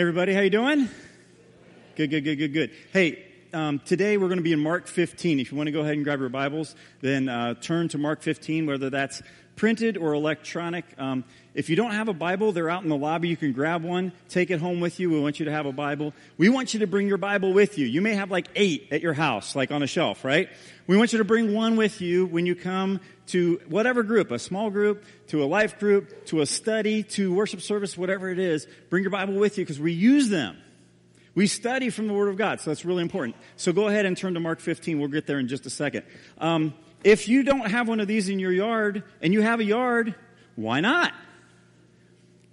Everybody, how you doing? Good, good, good, good, good. Hey, um, today we're going to be in Mark 15. If you want to go ahead and grab your Bibles, then uh, turn to Mark 15, whether that's printed or electronic. Um, if you don't have a Bible, they're out in the lobby. You can grab one, take it home with you. We want you to have a Bible. We want you to bring your Bible with you. You may have like eight at your house, like on a shelf, right? We want you to bring one with you when you come to whatever group, a small group, to a life group, to a study, to worship service, whatever it is. Bring your Bible with you because we use them. We study from the Word of God, so that's really important. So go ahead and turn to Mark 15. We'll get there in just a second. Um, if you don't have one of these in your yard, and you have a yard, why not?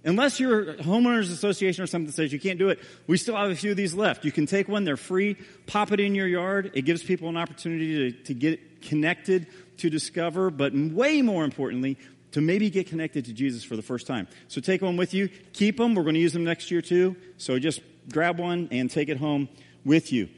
Unless you're a homeowners association or something says you can't do it, we still have a few of these left. You can take one, they're free, pop it in your yard. It gives people an opportunity to, to get connected, to discover, but way more importantly, to maybe get connected to Jesus for the first time. So take one with you, keep them. We're going to use them next year too. So just grab one and take it home with you.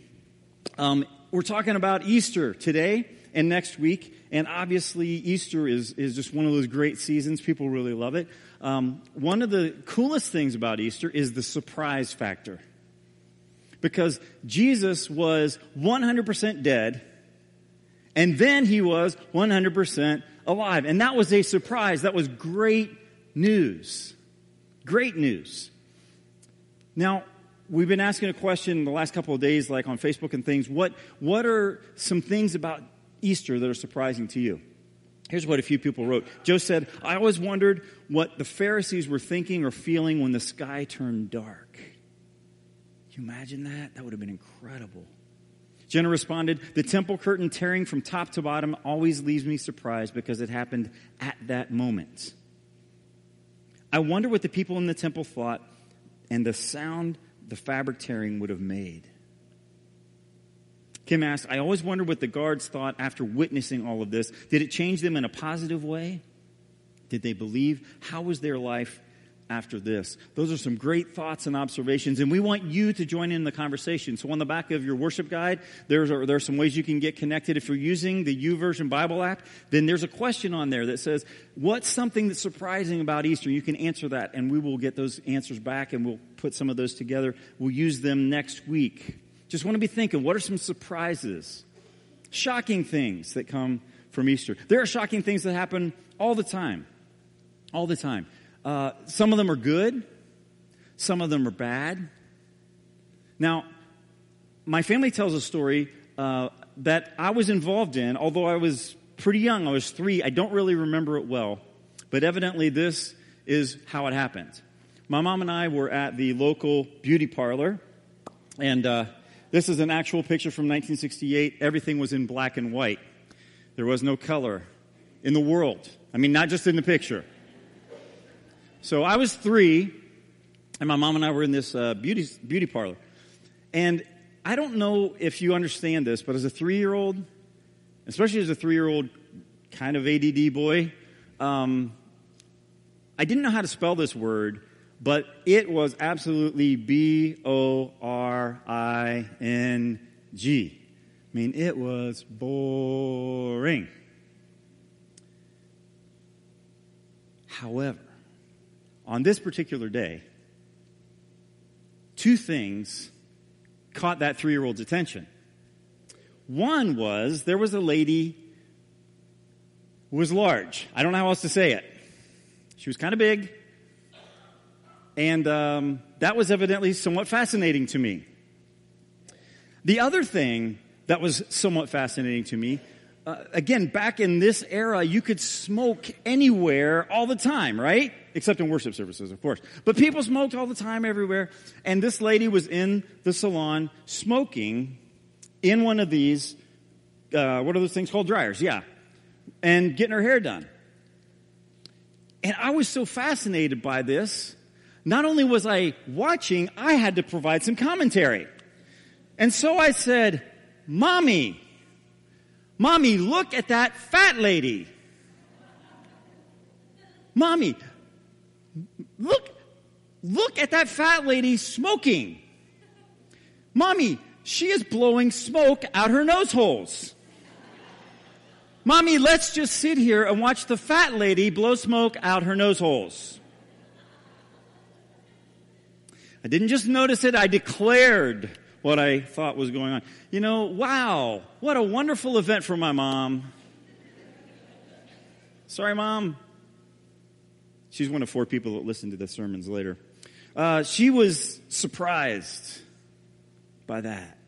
Um, we're talking about Easter today and next week. And obviously, Easter is, is just one of those great seasons. People really love it. Um, one of the coolest things about Easter is the surprise factor. Because Jesus was 100% dead, and then he was 100% alive. And that was a surprise. That was great news. Great news. Now, we've been asking a question the last couple of days, like on Facebook and things. What, what are some things about Easter that are surprising to you? Here's what a few people wrote. Joe said, I always wondered what the Pharisees were thinking or feeling when the sky turned dark. Can you imagine that? That would have been incredible. Jenna responded, The temple curtain tearing from top to bottom always leaves me surprised because it happened at that moment. I wonder what the people in the temple thought and the sound the fabric tearing would have made. Kim asked, I always wonder what the guards thought after witnessing all of this. Did it change them in a positive way? Did they believe? How was their life after this? Those are some great thoughts and observations, and we want you to join in the conversation. So, on the back of your worship guide, there's are, there are some ways you can get connected. If you're using the YouVersion Bible app, then there's a question on there that says, What's something that's surprising about Easter? You can answer that, and we will get those answers back, and we'll put some of those together. We'll use them next week. Just want to be thinking, what are some surprises? Shocking things that come from Easter. There are shocking things that happen all the time. All the time. Uh, some of them are good, some of them are bad. Now, my family tells a story uh, that I was involved in, although I was pretty young. I was three. I don't really remember it well. But evidently, this is how it happened. My mom and I were at the local beauty parlor, and uh, this is an actual picture from 1968. Everything was in black and white. There was no color in the world. I mean, not just in the picture. So I was three, and my mom and I were in this uh, beauty, beauty parlor. And I don't know if you understand this, but as a three year old, especially as a three year old kind of ADD boy, um, I didn't know how to spell this word, but it was absolutely B O R I N G. I mean, it was boring. However, on this particular day, two things caught that three year old's attention. One was there was a lady who was large. I don't know how else to say it. She was kind of big, and um, that was evidently somewhat fascinating to me. The other thing that was somewhat fascinating to me, uh, again, back in this era, you could smoke anywhere all the time, right? Except in worship services, of course. But people smoked all the time everywhere. And this lady was in the salon smoking in one of these, uh, what are those things called? Dryers, yeah. And getting her hair done. And I was so fascinated by this not only was I watching, I had to provide some commentary. And so I said, Mommy, Mommy, look at that fat lady. Mommy, look, look at that fat lady smoking. Mommy, she is blowing smoke out her nose holes. Mommy, let's just sit here and watch the fat lady blow smoke out her nose holes. I didn't just notice it, I declared what I thought was going on. You know, wow, what a wonderful event for my mom. Sorry, mom. She's one of four people that listen to the sermons later. Uh, she was surprised by that.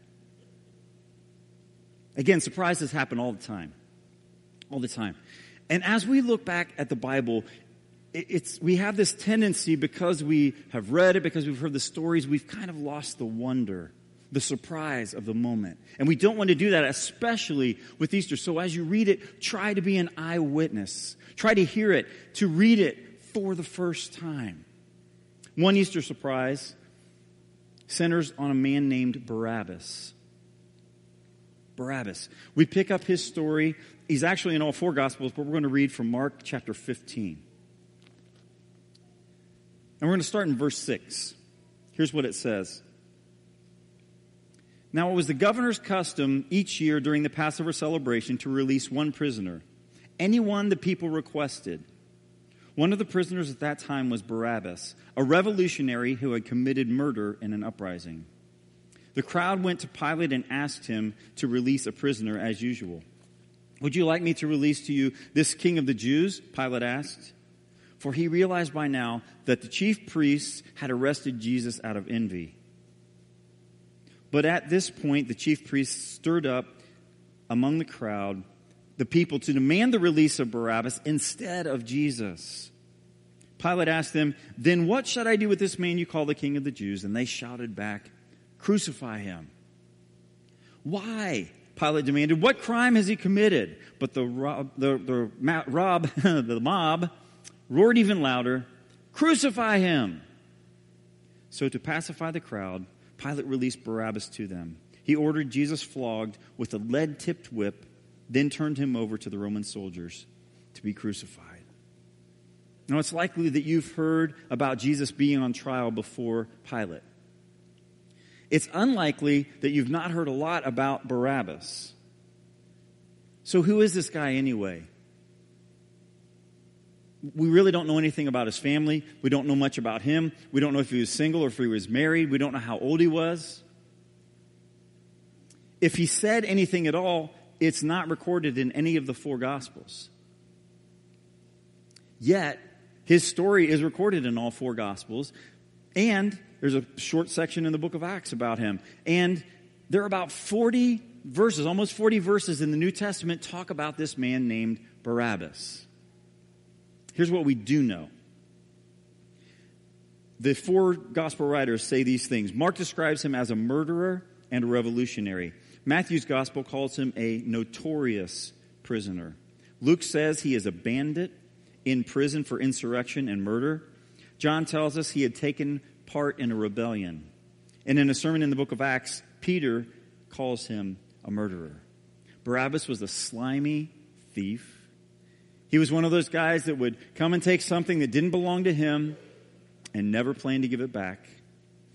Again, surprises happen all the time. All the time. And as we look back at the Bible, it's, we have this tendency because we have read it, because we've heard the stories, we've kind of lost the wonder, the surprise of the moment. And we don't want to do that, especially with Easter. So as you read it, try to be an eyewitness. Try to hear it, to read it for the first time. One Easter surprise centers on a man named Barabbas. Barabbas. We pick up his story. He's actually in all four Gospels, but we're going to read from Mark chapter 15. And we're going to start in verse 6. Here's what it says. Now, it was the governor's custom each year during the Passover celebration to release one prisoner, anyone the people requested. One of the prisoners at that time was Barabbas, a revolutionary who had committed murder in an uprising. The crowd went to Pilate and asked him to release a prisoner as usual. Would you like me to release to you this king of the Jews? Pilate asked for he realized by now that the chief priests had arrested Jesus out of envy. But at this point, the chief priests stirred up among the crowd the people to demand the release of Barabbas instead of Jesus. Pilate asked them, Then what should I do with this man you call the king of the Jews? And they shouted back, Crucify him. Why? Pilate demanded. What crime has he committed? But the, the, the, rob, the mob roared even louder, Crucify him! So, to pacify the crowd, Pilate released Barabbas to them. He ordered Jesus flogged with a lead tipped whip, then turned him over to the Roman soldiers to be crucified. Now, it's likely that you've heard about Jesus being on trial before Pilate. It's unlikely that you've not heard a lot about Barabbas. So, who is this guy anyway? We really don't know anything about his family. We don't know much about him. We don't know if he was single or if he was married. We don't know how old he was. If he said anything at all, it's not recorded in any of the four Gospels. Yet, his story is recorded in all four Gospels, and there's a short section in the book of Acts about him. And there are about 40 verses, almost 40 verses in the New Testament talk about this man named Barabbas. Here's what we do know. The four gospel writers say these things. Mark describes him as a murderer and a revolutionary. Matthew's gospel calls him a notorious prisoner. Luke says he is a bandit in prison for insurrection and murder. John tells us he had taken part in a rebellion. And in a sermon in the book of Acts, Peter calls him a murderer. Barabbas was a slimy thief he was one of those guys that would come and take something that didn't belong to him and never plan to give it back.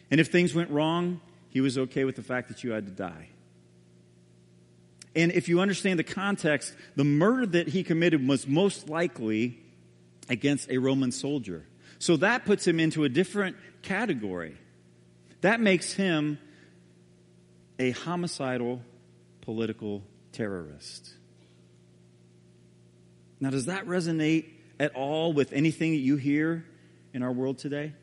And if things went wrong, he was okay with the fact that you had to die. And if you understand the context, the murder that he committed was most likely against a Roman soldier. So that puts him into a different category. That makes him a homicidal political terrorist. Now, does that resonate at all with anything that you hear in our world today?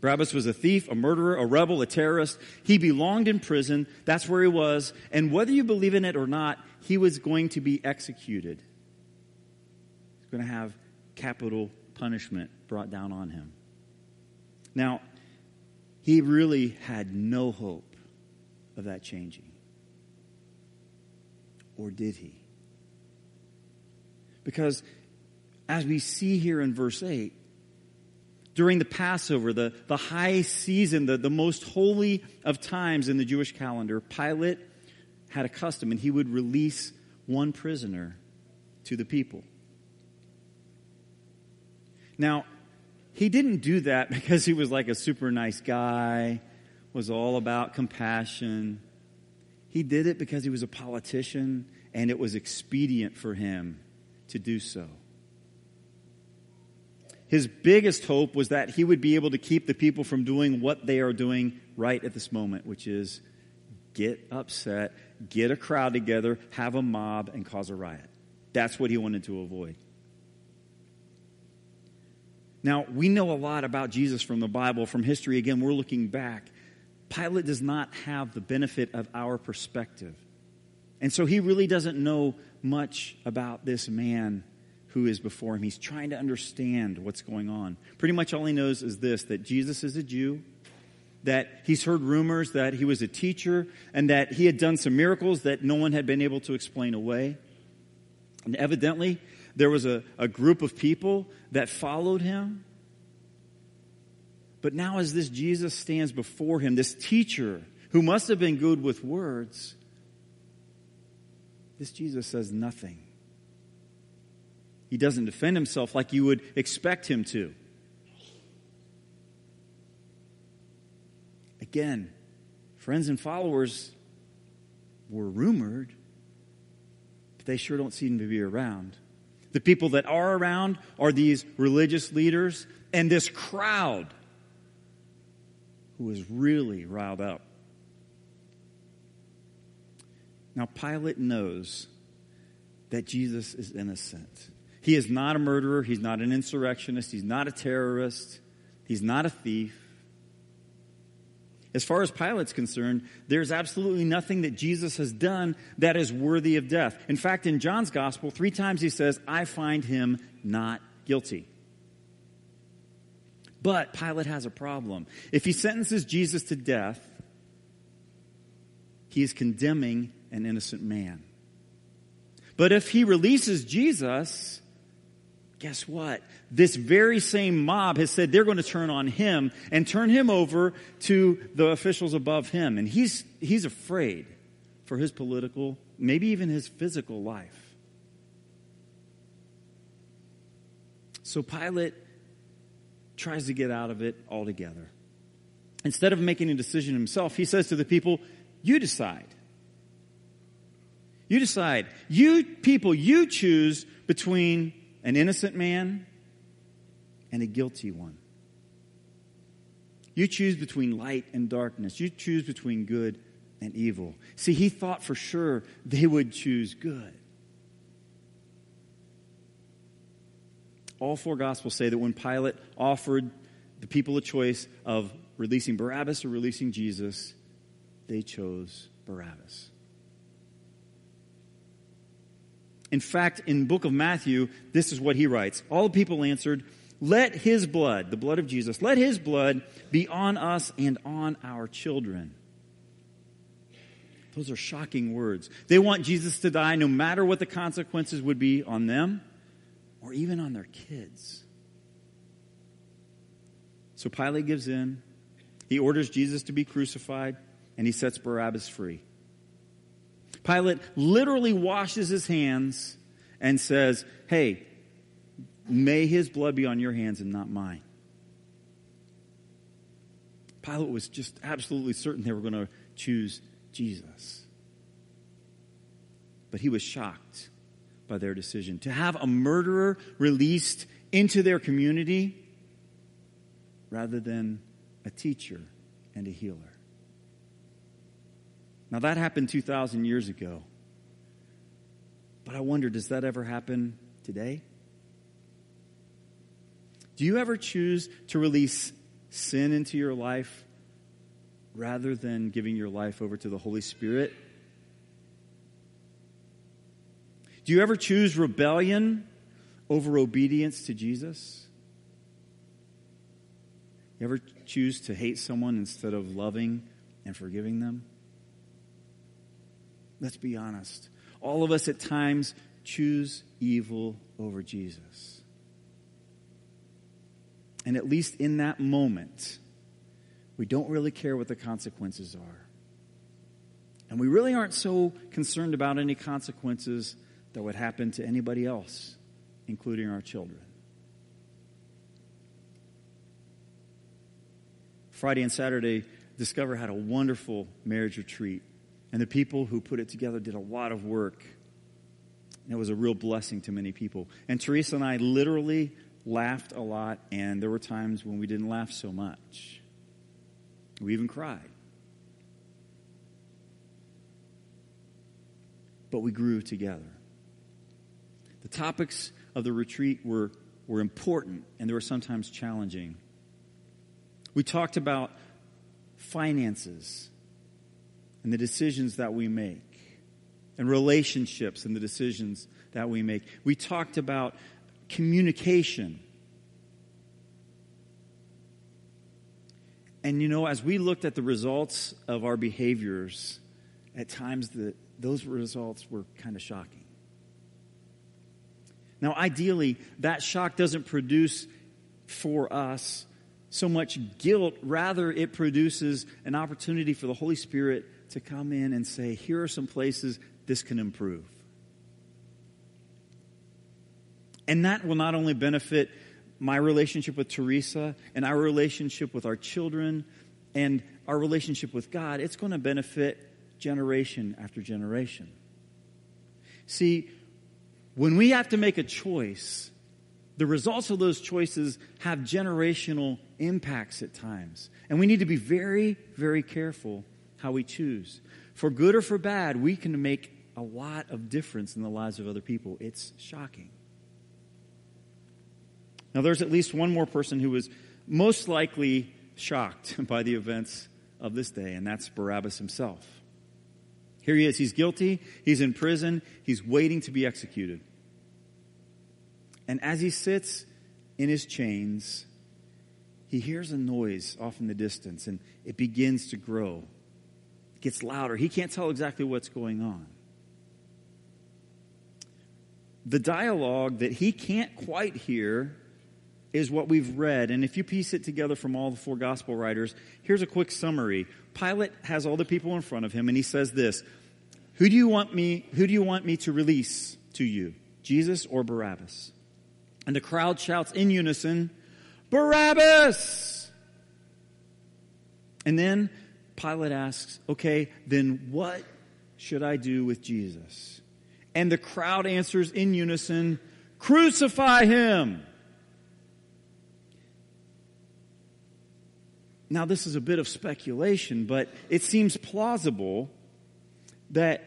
Barabbas was a thief, a murderer, a rebel, a terrorist. He belonged in prison. That's where he was. And whether you believe in it or not, he was going to be executed. He's going to have capital punishment brought down on him. Now, he really had no hope of that changing. Or did he? Because as we see here in verse 8, during the Passover, the, the high season, the, the most holy of times in the Jewish calendar, Pilate had a custom and he would release one prisoner to the people. Now, he didn't do that because he was like a super nice guy, was all about compassion. He did it because he was a politician and it was expedient for him to do so. his biggest hope was that he would be able to keep the people from doing what they are doing right at this moment, which is get upset, get a crowd together, have a mob, and cause a riot. That's what he wanted to avoid. Now, we know a lot about Jesus from the Bible, from history. Again, we're looking back. Pilate does not have the benefit of our perspective. And so he really doesn't know much about this man who is before him. He's trying to understand what's going on. Pretty much all he knows is this that Jesus is a Jew, that he's heard rumors that he was a teacher, and that he had done some miracles that no one had been able to explain away. And evidently, there was a, a group of people that followed him. But now, as this Jesus stands before him, this teacher who must have been good with words, this Jesus says nothing. He doesn't defend himself like you would expect him to. Again, friends and followers were rumored, but they sure don't seem to be around. The people that are around are these religious leaders and this crowd who is really riled up. Now, Pilate knows that Jesus is innocent. He is not a murderer. He's not an insurrectionist. He's not a terrorist. He's not a thief. As far as Pilate's concerned, there's absolutely nothing that Jesus has done that is worthy of death. In fact, in John's gospel, three times he says, I find him not guilty. But Pilate has a problem. If he sentences Jesus to death, he is condemning an innocent man. But if he releases Jesus, guess what? This very same mob has said they're going to turn on him and turn him over to the officials above him. And he's, he's afraid for his political, maybe even his physical life. So Pilate tries to get out of it altogether. Instead of making a decision himself, he says to the people, You decide. You decide. You people, you choose between an innocent man and a guilty one. You choose between light and darkness. You choose between good and evil. See, he thought for sure they would choose good. All four Gospels say that when Pilate offered the people a choice of releasing Barabbas or releasing Jesus, they chose Barabbas. In fact, in book of Matthew, this is what he writes. All the people answered, let his blood, the blood of Jesus, let his blood be on us and on our children. Those are shocking words. They want Jesus to die no matter what the consequences would be on them or even on their kids. So Pilate gives in. He orders Jesus to be crucified and he sets Barabbas free. Pilate literally washes his hands and says, Hey, may his blood be on your hands and not mine. Pilate was just absolutely certain they were going to choose Jesus. But he was shocked by their decision. To have a murderer released into their community rather than a teacher and a healer. Now, that happened 2,000 years ago. But I wonder, does that ever happen today? Do you ever choose to release sin into your life rather than giving your life over to the Holy Spirit? Do you ever choose rebellion over obedience to Jesus? You ever choose to hate someone instead of loving and forgiving them? Let's be honest. All of us at times choose evil over Jesus. And at least in that moment, we don't really care what the consequences are. And we really aren't so concerned about any consequences that would happen to anybody else, including our children. Friday and Saturday, Discover had a wonderful marriage retreat and the people who put it together did a lot of work. And it was a real blessing to many people. And Teresa and I literally laughed a lot, and there were times when we didn't laugh so much. We even cried. But we grew together. The topics of the retreat were, were important, and they were sometimes challenging. We talked about finances and the decisions that we make, and relationships and the decisions that we make. We talked about communication. And you know, as we looked at the results of our behaviors, at times the, those results were kind of shocking. Now, ideally, that shock doesn't produce for us so much guilt. Rather, it produces an opportunity for the Holy Spirit to come in and say, here are some places this can improve. And that will not only benefit my relationship with Teresa and our relationship with our children and our relationship with God, it's going to benefit generation after generation. See, when we have to make a choice, the results of those choices have generational impacts at times. And we need to be very, very careful how we choose. For good or for bad, we can make a lot of difference in the lives of other people. It's shocking. Now, there's at least one more person who was most likely shocked by the events of this day, and that's Barabbas himself. Here he is. He's guilty. He's in prison. He's waiting to be executed. And as he sits in his chains, he hears a noise off in the distance, and it begins to grow. Gets louder. He can't tell exactly what's going on. The dialogue that he can't quite hear is what we've read. And if you piece it together from all the four gospel writers, here's a quick summary. Pilate has all the people in front of him and he says this, who do you want me, who do you want me to release to you? Jesus or Barabbas? And the crowd shouts in unison, Barabbas! And then Pilate asks, okay, then what should I do with Jesus? And the crowd answers in unison, crucify him! Now, this is a bit of speculation, but it seems plausible that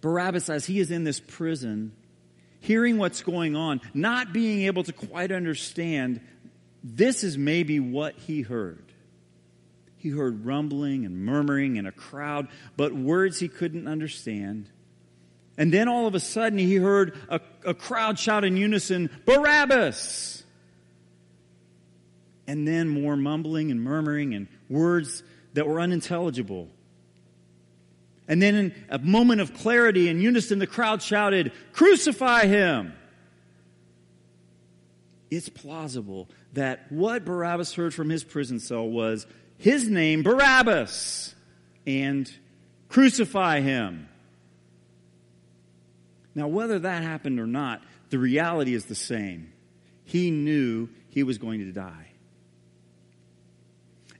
Barabbas, as he is in this prison, hearing what's going on, not being able to quite understand, this is maybe what he heard. He heard rumbling and murmuring in a crowd, but words he couldn't understand. And then all of a sudden he heard a, a crowd shout in unison, Barabbas! and then more mumbling and murmuring and words that were unintelligible. And then in a moment of clarity and unison, the crowd shouted, Crucify him! It's plausible that what Barabbas heard from his prison cell was his name, Barabbas, and crucify him. Now, whether that happened or not, the reality is the same. He knew he was going to die.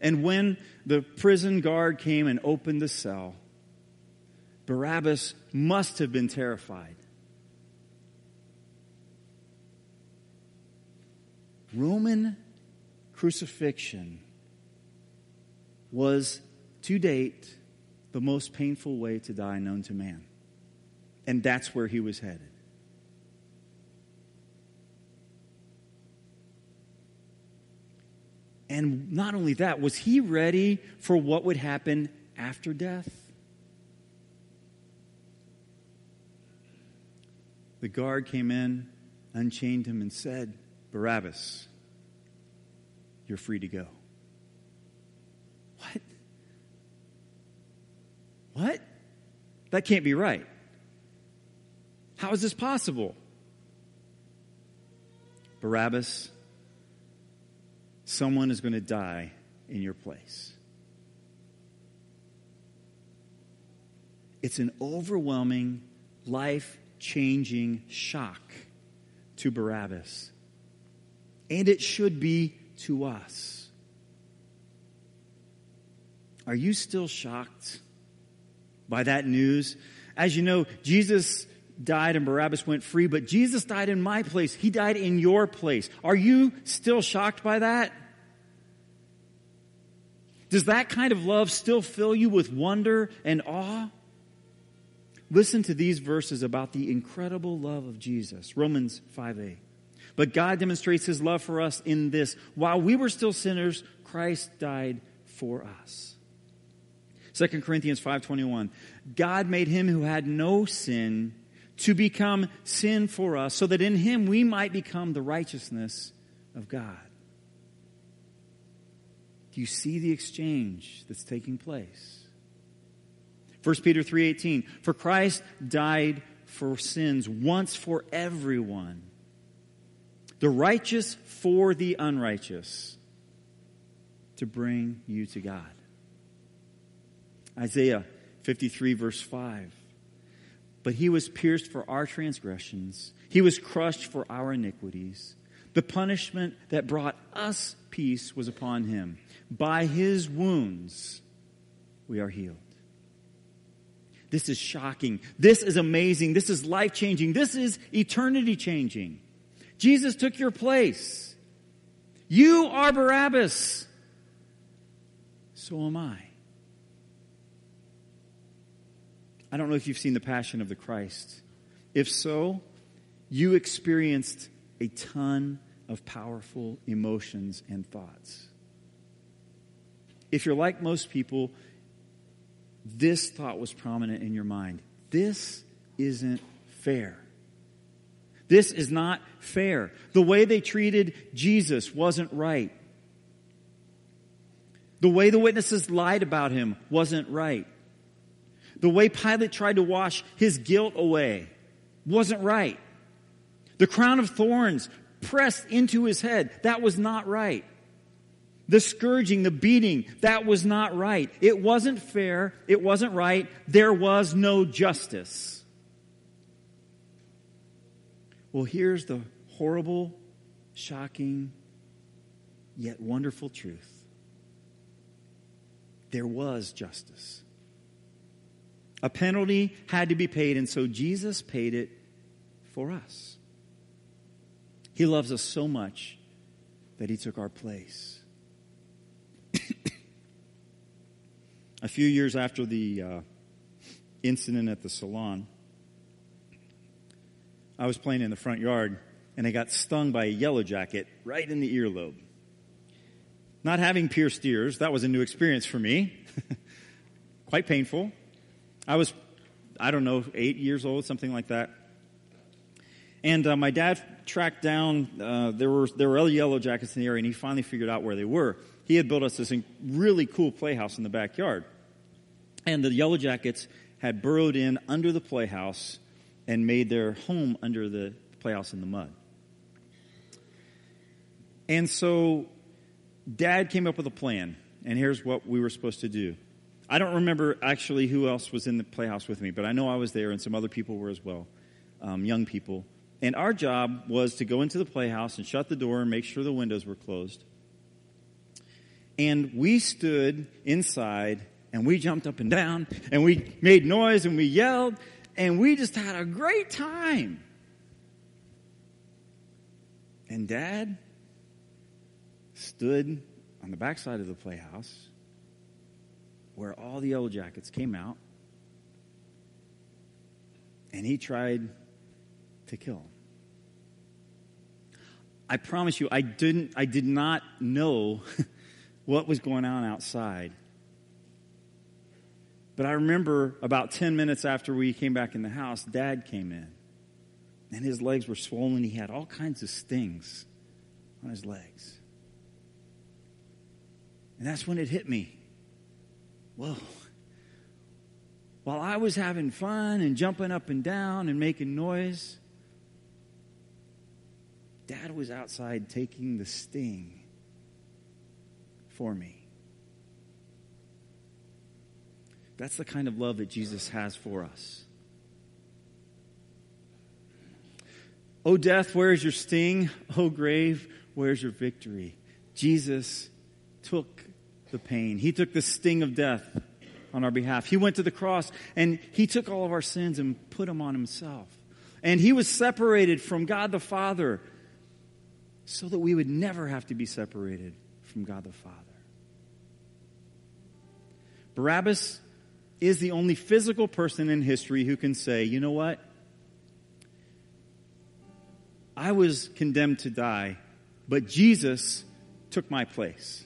And when the prison guard came and opened the cell, Barabbas must have been terrified. Roman crucifixion was, to date, the most painful way to die known to man. And that's where he was headed. And not only that, was he ready for what would happen after death? The guard came in, unchained him, and said, Barabbas, you're free to go. What? What? That can't be right. How is this possible? Barabbas someone is going to die in your place. It's an overwhelming, life changing shock to Barabbas. And it should be to us. Are you still shocked by that news? As you know, Jesus died and Barabbas went free, but Jesus died in my place. He died in your place. Are you still shocked by that? Does that kind of love still fill you with wonder and awe? Listen to these verses about the incredible love of Jesus. Romans 5a. But God demonstrates his love for us in this. While we were still sinners, Christ died for us. 2 Corinthians 5:21 God made him who had no sin to become sin for us so that in him we might become the righteousness of God. Do you see the exchange that's taking place? 1 Peter 3:18 For Christ died for sins once for everyone. The righteous for the unrighteous to bring you to God. Isaiah 53 verse 5. But he was pierced for our transgressions. He was crushed for our iniquities. The punishment that brought us peace was upon him. By his wounds we are healed. This is shocking. This is amazing. This is life changing. This is eternity changing. Jesus took your place. You are Barabbas. So am I. I don't know if you've seen The Passion of the Christ. If so, you experienced a ton of powerful emotions and thoughts. If you're like most people, this thought was prominent in your mind. This isn't fair. This is not fair. The way they treated Jesus wasn't right. The way the witnesses lied about him wasn't right. The way Pilate tried to wash his guilt away wasn't right. The crown of thorns pressed into his head, that was not right. The scourging, the beating, that was not right. It wasn't fair. It wasn't right. There was no justice. Well, here's the horrible, shocking, yet wonderful truth there was justice. A penalty had to be paid, and so Jesus paid it for us. He loves us so much that he took our place. a few years after the uh, incident at the salon, I was playing in the front yard and I got stung by a yellow jacket right in the earlobe. Not having pierced ears, that was a new experience for me. Quite painful. I was, I don't know, eight years old, something like that. And uh, my dad tracked down, uh, there, were, there were other yellow jackets in the area, and he finally figured out where they were. He had built us this really cool playhouse in the backyard. And the yellow jackets had burrowed in under the playhouse and made their home under the playhouse in the mud. And so dad came up with a plan, and here's what we were supposed to do. I don't remember actually who else was in the playhouse with me, but I know I was there and some other people were as well, um, young people. And our job was to go into the playhouse and shut the door and make sure the windows were closed. And we stood inside and we jumped up and down and we made noise and we yelled and we just had a great time. And dad stood on the backside of the playhouse where all the yellow jackets came out and he tried to kill. I promise you, I didn't, I did not know what was going on outside. But I remember about 10 minutes after we came back in the house, dad came in. And his legs were swollen. He had all kinds of stings on his legs. And that's when it hit me whoa. While I was having fun and jumping up and down and making noise, Dad was outside taking the sting for me. That's the kind of love that Jesus has for us. O death, where is your sting? O grave, where's your victory? Jesus took the pain. He took the sting of death on our behalf. He went to the cross and he took all of our sins and put them on himself. And he was separated from God the Father so that we would never have to be separated from God the Father. Barabbas is the only physical person in history who can say, you know what? I was condemned to die, but Jesus took my place.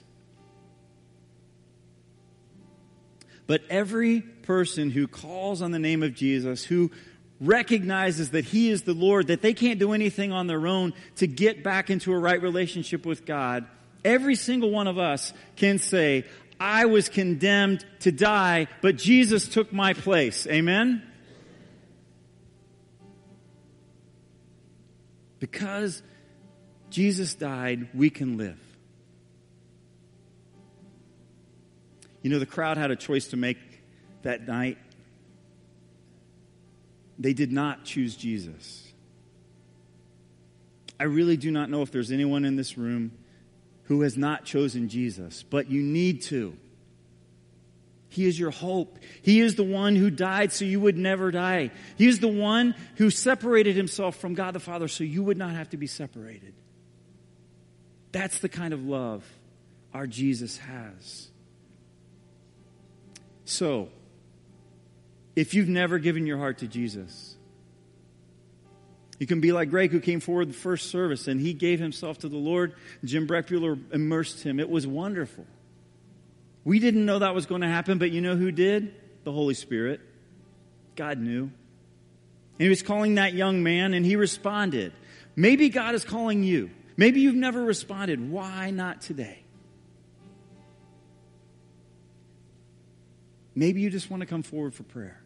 But every person who calls on the name of Jesus, who recognizes that He is the Lord, that they can't do anything on their own to get back into a right relationship with God, every single one of us can say, I was condemned to die, but Jesus took my place. Amen? Because Jesus died, we can live. You know, the crowd had a choice to make that night. They did not choose Jesus. I really do not know if there's anyone in this room who has not chosen Jesus, but you need to. He is your hope. He is the one who died so you would never die. He is the one who separated himself from God the Father so you would not have to be separated. That's the kind of love our Jesus has. So, if you've never given your heart to Jesus, you can be like Greg, who came forward the first service and he gave himself to the Lord. Jim Breckbuehler immersed him. It was wonderful. We didn't know that was going to happen, but you know who did? The Holy Spirit. God knew. And he was calling that young man, and he responded. Maybe God is calling you. Maybe you've never responded. Why not today? Maybe you just want to come forward for prayer.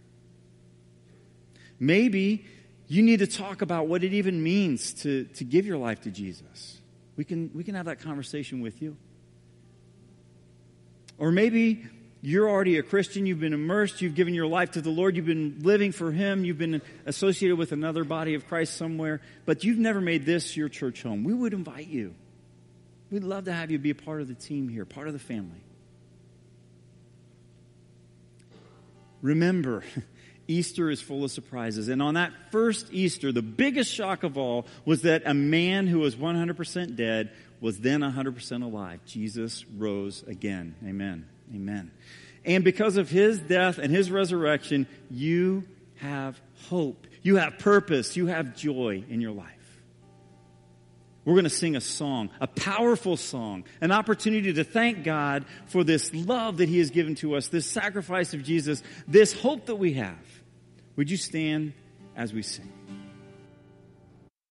Maybe you need to talk about what it even means to, to give your life to Jesus. We can, we can have that conversation with you. Or maybe you're already a Christian, you've been immersed, you've given your life to the Lord, you've been living for Him, you've been associated with another body of Christ somewhere, but you've never made this your church home. We would invite you. We'd love to have you be a part of the team here, part of the family. Remember, Easter is full of surprises. And on that first Easter, the biggest shock of all was that a man who was 100% dead was then 100% alive. Jesus rose again. Amen. Amen. And because of his death and his resurrection, you have hope. You have purpose. You have joy in your life. We're going to sing a song, a powerful song, an opportunity to thank God for this love that He has given to us, this sacrifice of Jesus, this hope that we have. Would you stand as we sing?